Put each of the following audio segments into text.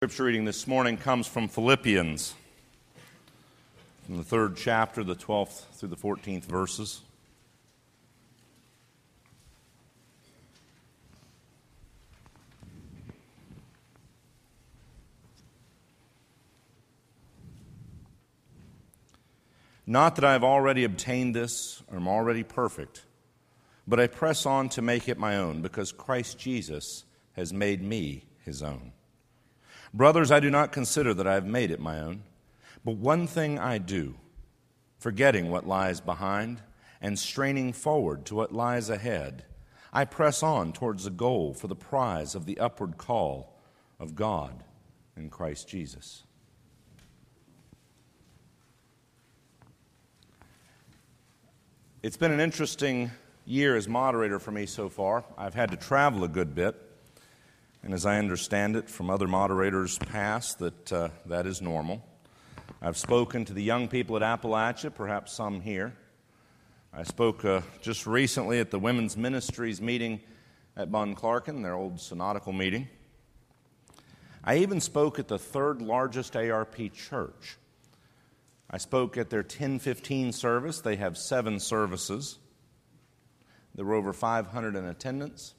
Scripture reading this morning comes from Philippians, from the third chapter, the 12th through the 14th verses. Not that I have already obtained this or am already perfect, but I press on to make it my own, because Christ Jesus has made me his own. Brothers, I do not consider that I have made it my own, but one thing I do, forgetting what lies behind and straining forward to what lies ahead, I press on towards the goal for the prize of the upward call of God in Christ Jesus. It's been an interesting year as moderator for me so far. I've had to travel a good bit, and as I understand it from other moderators past, that uh, that is normal. I've spoken to the young people at Appalachia, perhaps some here. I spoke uh, just recently at the Women's Ministries meeting at Bonclarken, their old synodical meeting. I even spoke at the third largest ARP church I spoke at their 1015 service. They have seven services. There were over 500 in attendance.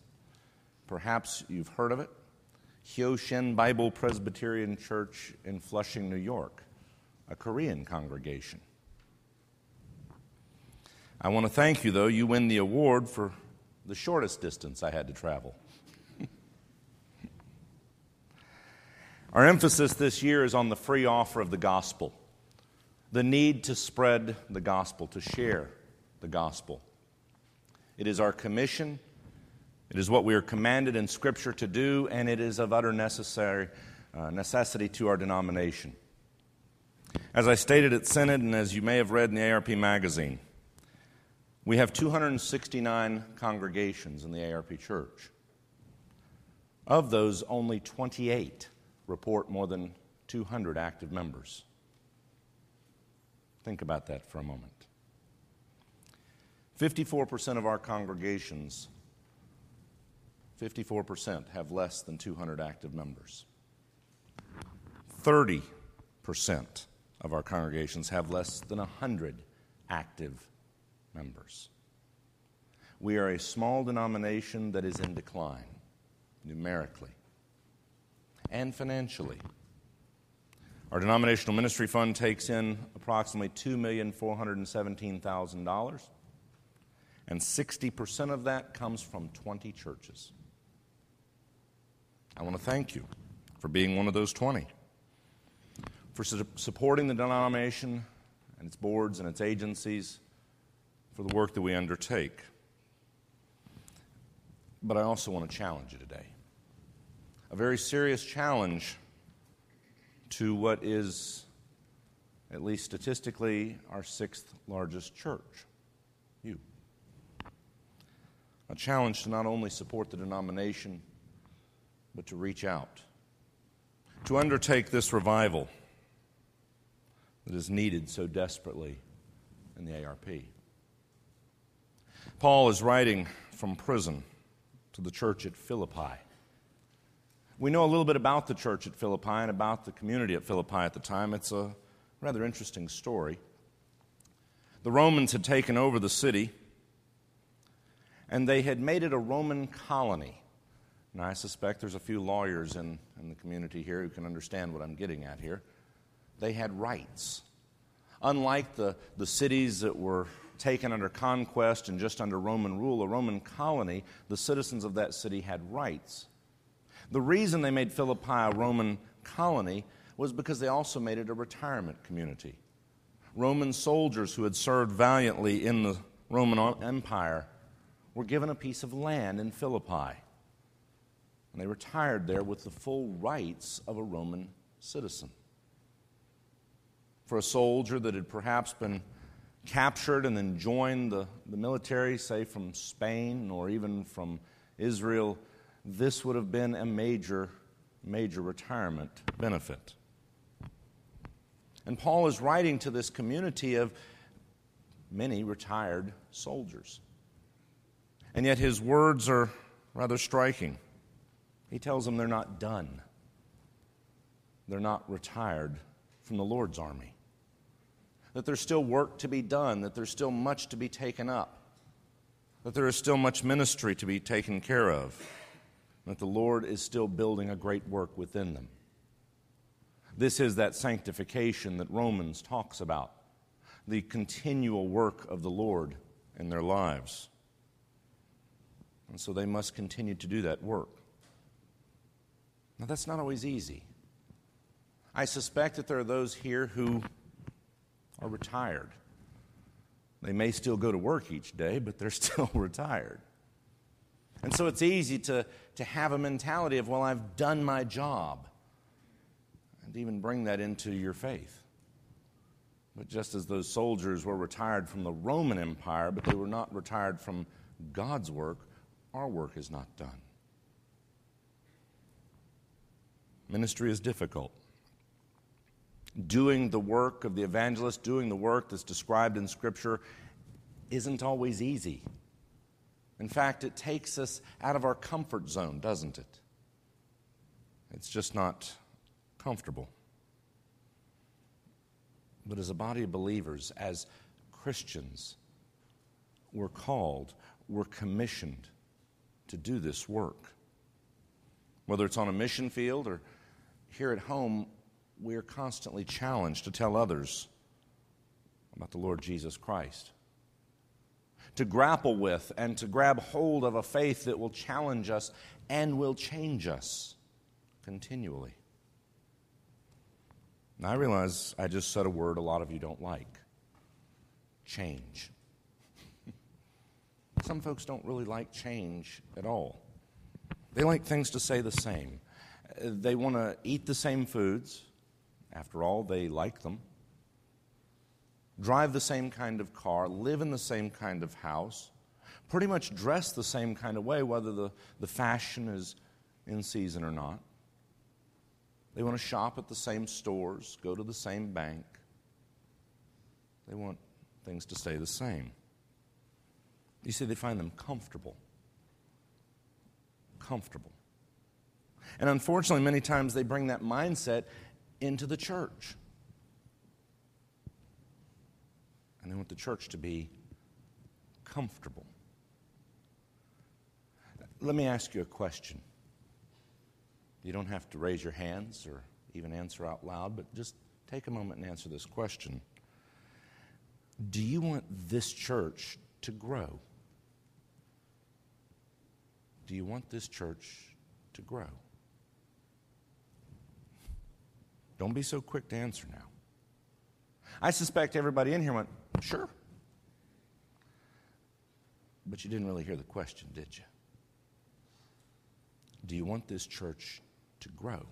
Perhaps you've heard of it. Hyoshin Bible Presbyterian Church in Flushing, New York, a Korean congregation. I want to thank you, though. You win the award for the shortest distance I had to travel. Our emphasis this year is on the free offer of the gospel the need to spread the gospel, to share the gospel. It is our commission, it is what we are commanded in Scripture to do, and it is of utter necessary, uh, necessity to our denomination. As I stated at Synod, and as you may have read in the ARP magazine, we have 269 congregations in the ARP church. Of those, only 28 report more than 200 active members. Think about that for a moment. 54% of our congregations, 54% have less than 200 active members. 30% of our congregations have less than 100 active members. We are a small denomination that is in decline, numerically and financially. Our denominational ministry fund takes in approximately $2,417,000, and 60% of that comes from 20 churches. I want to thank you for being one of those 20, for su- supporting the denomination and its boards and its agencies for the work that we undertake. But I also want to challenge you today. A very serious challenge to what is, at least statistically, our sixth largest church, you. A challenge to not only support the denomination, but to reach out, to undertake this revival that is needed so desperately in the ARP. Paul is writing from prison to the church at Philippi. We know a little bit about the church at Philippi and about the community at Philippi at the time. It's a rather interesting story. The Romans had taken over the city, and they had made it a Roman colony. And I suspect there's a few lawyers in, in the community here who can understand what I'm getting at here. They had rights. Unlike the, the cities that were taken under conquest and just under Roman rule, a Roman colony, the citizens of that city had rights. The reason they made Philippi a Roman colony was because they also made it a retirement community. Roman soldiers who had served valiantly in the Roman Empire were given a piece of land in Philippi. And they retired there with the full rights of a Roman citizen. For a soldier that had perhaps been captured and then joined the, the military, say from Spain or even from Israel, this would have been a major, major retirement benefit. And Paul is writing to this community of many retired soldiers. And yet his words are rather striking. He tells them they're not done. they're not retired from the Lord's army. That there's still work to be done, that there's still much to be taken up, that there is still much ministry to be taken care of, that the Lord is still building a great work within them. This is that sanctification that Romans talks about, the continual work of the Lord in their lives. And so they must continue to do that work. Now, that's not always easy. I suspect that there are those here who are retired. They may still go to work each day, but they're still retired. And so it's easy to, to have a mentality of, well, I've done my job, and even bring that into your faith. But just as those soldiers were retired from the Roman Empire, but they were not retired from God's work, our work is not done. Ministry is difficult doing the work of the evangelist, doing the work that's described in Scripture, isn't always easy. In fact, it takes us out of our comfort zone, doesn't it? It's just not comfortable. But as a body of believers, as Christians, we're called, we're commissioned to do this work. Whether it's on a mission field or here at home, we are constantly challenged to tell others about the Lord Jesus Christ. To grapple with and to grab hold of a faith that will challenge us and will change us continually. Now, I realize I just said a word a lot of you don't like change. Some folks don't really like change at all. They like things to stay the same. They want to eat the same foods. After all, they like them. Drive the same kind of car, live in the same kind of house, pretty much dress the same kind of way, whether the, the fashion is in season or not. They want to shop at the same stores, go to the same bank. They want things to stay the same. You see, they find them comfortable. Comfortable. And unfortunately, many times they bring that mindset into the church. And they want the church to be comfortable. Let me ask you a question. You don't have to raise your hands or even answer out loud, but just take a moment and answer this question. Do you want this church to grow? Do you want this church to grow? Don't be so quick to answer now. I suspect everybody in here went, sure. But you didn't really hear the question, did you? Do you want this church to grow?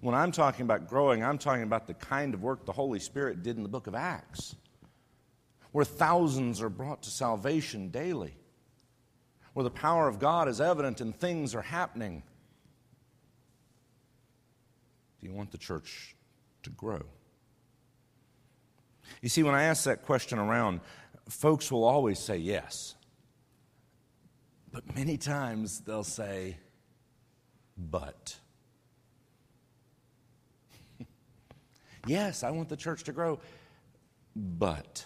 When I'm talking about growing, I'm talking about the kind of work the Holy Spirit did in the book of Acts, where thousands are brought to salvation daily, where the power of God is evident and things are happening do you want the church to grow? You see, when I ask that question around, folks will always say yes. But many times they'll say, but. yes, I want the church to grow, but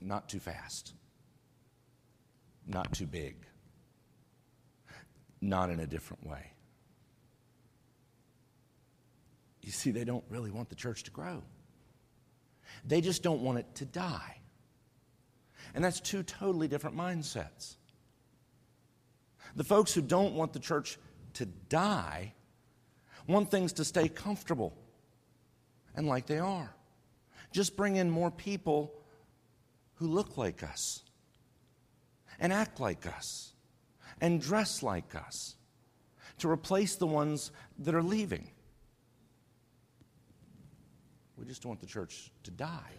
not too fast, not too big, not in a different way. You see, they don't really want the church to grow, they just don't want it to die. And that's two totally different mindsets. The folks who don't want the church to die want things to stay comfortable and like they are. Just bring in more people who look like us and act like us and dress like us to replace the ones that are leaving. We just don't want the church to die.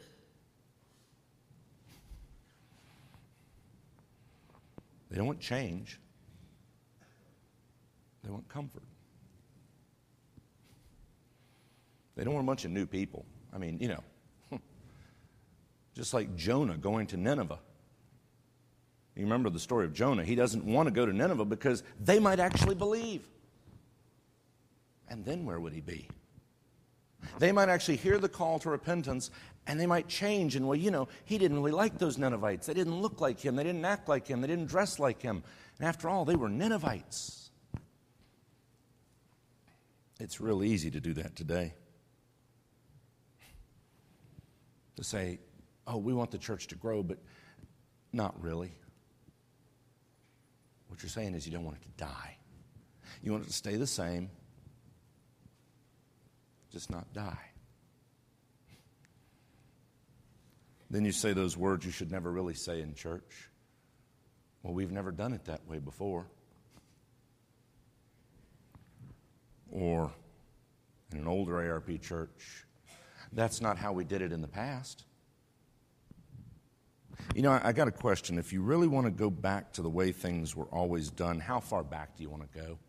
They don't want change, they want comfort. They don't want a bunch of new people. I mean, you know, just like Jonah going to Nineveh. You remember the story of Jonah. He doesn't want to go to Nineveh because they might actually believe. and then where would he be? They might actually hear the call to repentance and they might change. And, well, you know, he didn't really like those Ninevites. They didn't look like him. They didn't act like him. They didn't dress like him. And after all, they were Ninevites. It's real easy to do that today. To say, oh, we want the church to grow, but not really. What you're saying is you don't want it to die. You want it to stay the same, just not die. Then you say those words you should never really say in church. Well, we've never done it that way before. Or in an older ARP church, that's not how we did it in the past. You know, I, I got a question. If you really want to go back to the way things were always done, how far back do you want to go?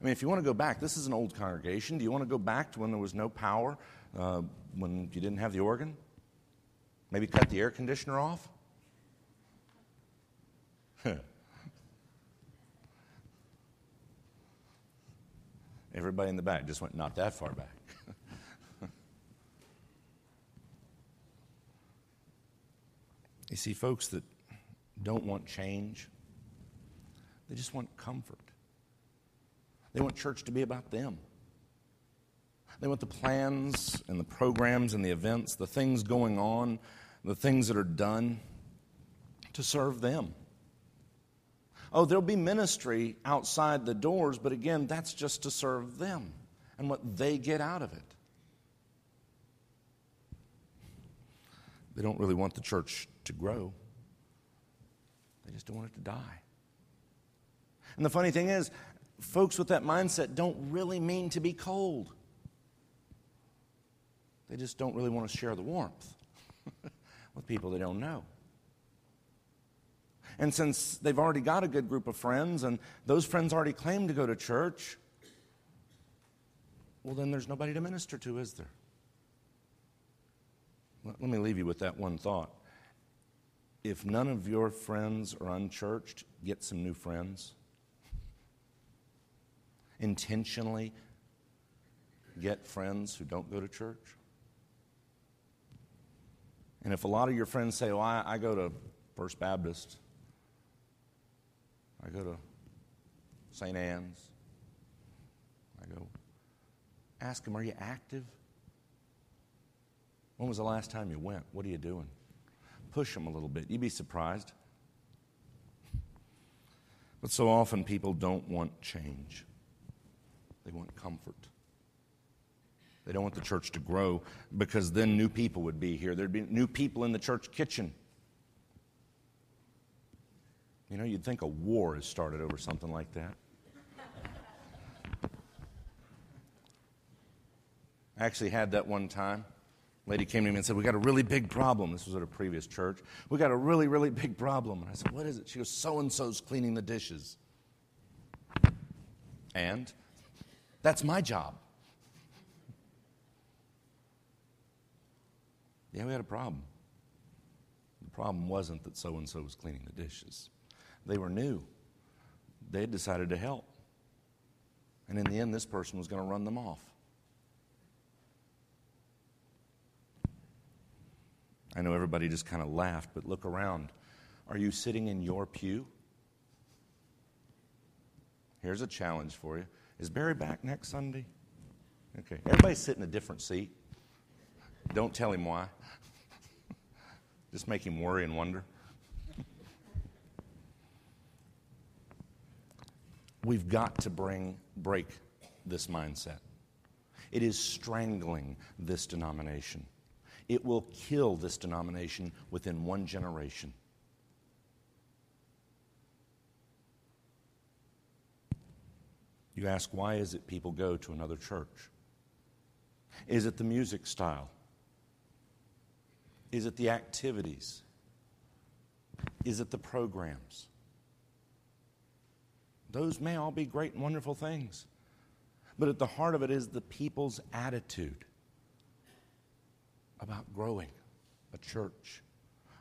I mean, if you want to go back, this is an old congregation. Do you want to go back to when there was no power, uh, when you didn't have the organ? Maybe cut the air conditioner off? Everybody in the back just went not that far back. you see, folks that don't want change, they just want comfort. They want church to be about them. They want the plans and the programs and the events, the things going on, the things that are done to serve them. Oh, there'll be ministry outside the doors, but again, that's just to serve them and what they get out of it. They don't really want the church to grow, they just don't want it to die. And the funny thing is, folks with that mindset don't really mean to be cold. They just don't really want to share the warmth with people they don't know. And since they've already got a good group of friends and those friends already claim to go to church, well, then there's nobody to minister to, is there? Let me leave you with that one thought. If none of your friends are unchurched, get some new friends intentionally get friends who don't go to church? And if a lot of your friends say, well, I, I go to First Baptist, I go to St. Anne's, I go, ask them, are you active? When was the last time you went? What are you doing? Push them a little bit. You'd be surprised. But so often people don't want change. They want comfort. They don't want the church to grow because then new people would be here. There'd be new people in the church kitchen. You know, you'd think a war has started over something like that. I actually had that one time. A lady came to me and said, We got a really big problem. This was at a previous church. We got a really, really big problem. And I said, What is it? She goes, So and so's cleaning the dishes. And that's my job. Yeah, we had a problem. The problem wasn't that so and so was cleaning the dishes, they were new. They had decided to help. And in the end, this person was going to run them off. I know everybody just kind of laughed, but look around. Are you sitting in your pew? Here's a challenge for you. Is Barry back next Sunday? Okay. Everybody sit in a different seat. Don't tell him why. Just make him worry and wonder. We've got to bring break this mindset. It is strangling this denomination. It will kill this denomination within one generation. You ask, why is it people go to another church? Is it the music style? Is it the activities? Is it the programs? Those may all be great and wonderful things. But at the heart of it is the people's attitude about growing a church,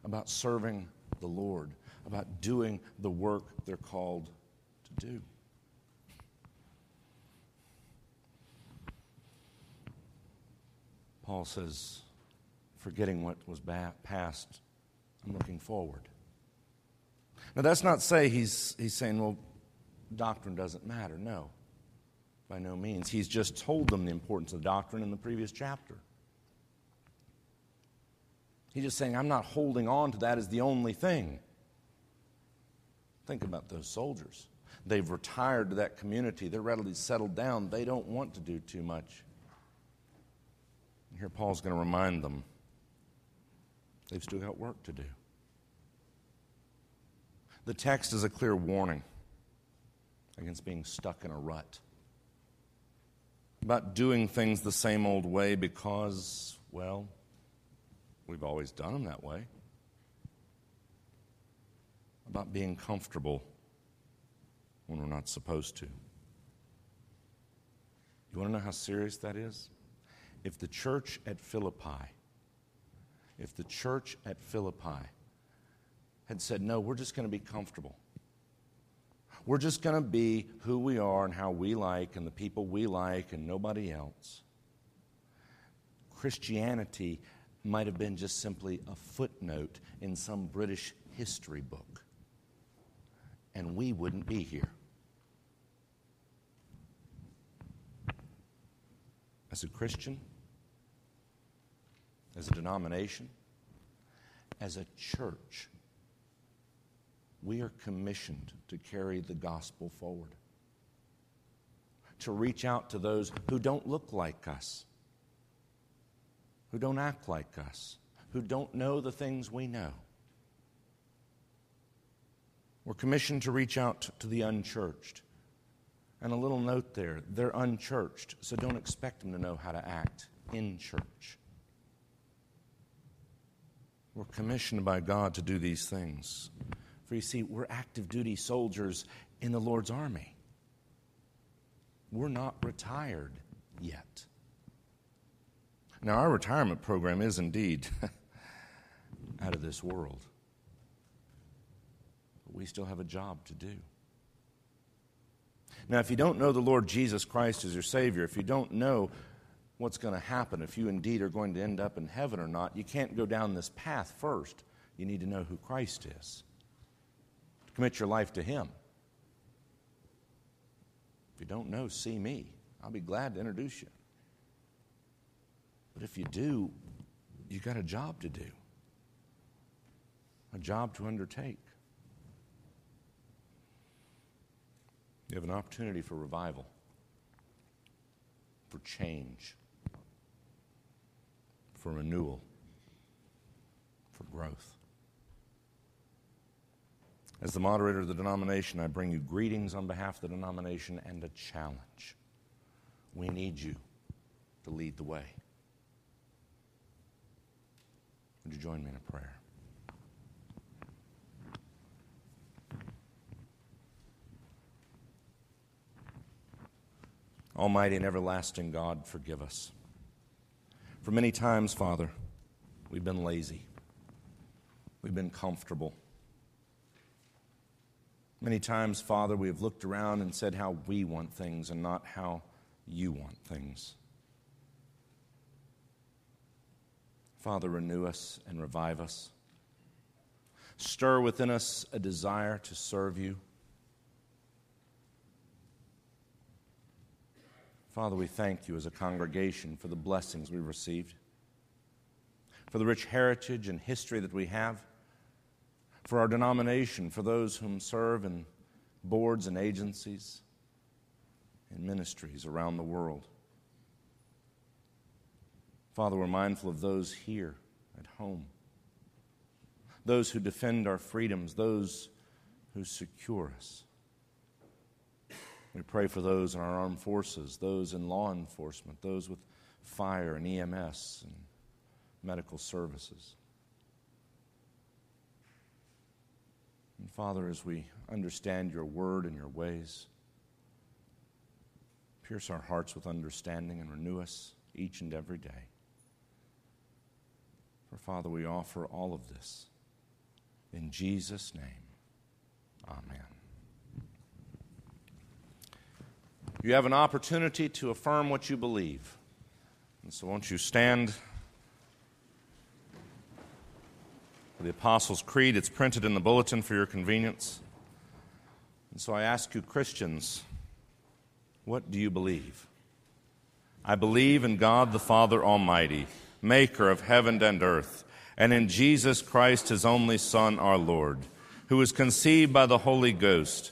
about serving the Lord, about doing the work they're called to do. Paul says, forgetting what was past, I'm looking forward. Now, that's not say he's, he's saying, well, doctrine doesn't matter. No, by no means. He's just told them the importance of doctrine in the previous chapter. He's just saying, I'm not holding on to that as the only thing. Think about those soldiers. They've retired to that community. They're readily settled down. They don't want to do too much. Here, Paul's going to remind them they've still got work to do. The text is a clear warning against being stuck in a rut, about doing things the same old way because, well, we've always done them that way, about being comfortable when we're not supposed to. You want to know how serious that is? If the church at Philippi, if the church at Philippi had said, no, we're just going to be comfortable. We're just going to be who we are and how we like and the people we like and nobody else. Christianity might have been just simply a footnote in some British history book, and we wouldn't be here. As a Christian, as a denomination, as a church, we are commissioned to carry the gospel forward, to reach out to those who don't look like us, who don't act like us, who don't know the things we know. We're commissioned to reach out to the unchurched, and a little note there they're unchurched, so don't expect them to know how to act in church. We're commissioned by God to do these things. For you see, we're active duty soldiers in the Lord's army. We're not retired yet. Now, our retirement program is indeed out of this world. But we still have a job to do. Now, if you don't know the Lord Jesus Christ as your Savior, if you don't know what's going to happen, if you indeed are going to end up in heaven or not, you can't go down this path first. You need to know who Christ is. Commit your life to Him. If you don't know, see me. I'll be glad to introduce you. But if you do, you've got a job to do, a job to undertake. You have an opportunity for revival, for change, for renewal, for growth. As the moderator of the denomination, I bring you greetings on behalf of the denomination and a challenge. We need you to lead the way. Would you join me in a prayer? Almighty and everlasting God, forgive us. For many times, Father, we've been lazy, we've been comfortable. Many times, Father, we have looked around and said how we want things and not how you want things. Father, renew us and revive us. Stir within us a desire to serve you. Father, we thank you as a congregation for the blessings we've received, for the rich heritage and history that we have, for our denomination, for those whom serve in boards and agencies and ministries around the world. Father, we're mindful of those here at home, those who defend our freedoms, those who secure us. We pray for those in our armed forces, those in law enforcement, those with fire and EMS and medical services. And Father, as we understand your word and your ways, pierce our hearts with understanding and renew us each and every day. For Father, we offer all of this in Jesus' name. Amen. You have an opportunity to affirm what you believe. And so, won't you stand for the Apostles' Creed? It's printed in the bulletin for your convenience. And so, I ask you, Christians, what do you believe? I believe in God the Father Almighty, maker of heaven and earth, and in Jesus Christ, his only Son, our Lord, who was conceived by the Holy Ghost,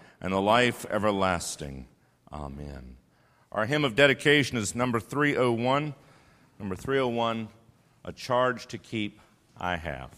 and the life everlasting. Amen. Our hymn of dedication is number 301. Number 301, A Charge to Keep I Have.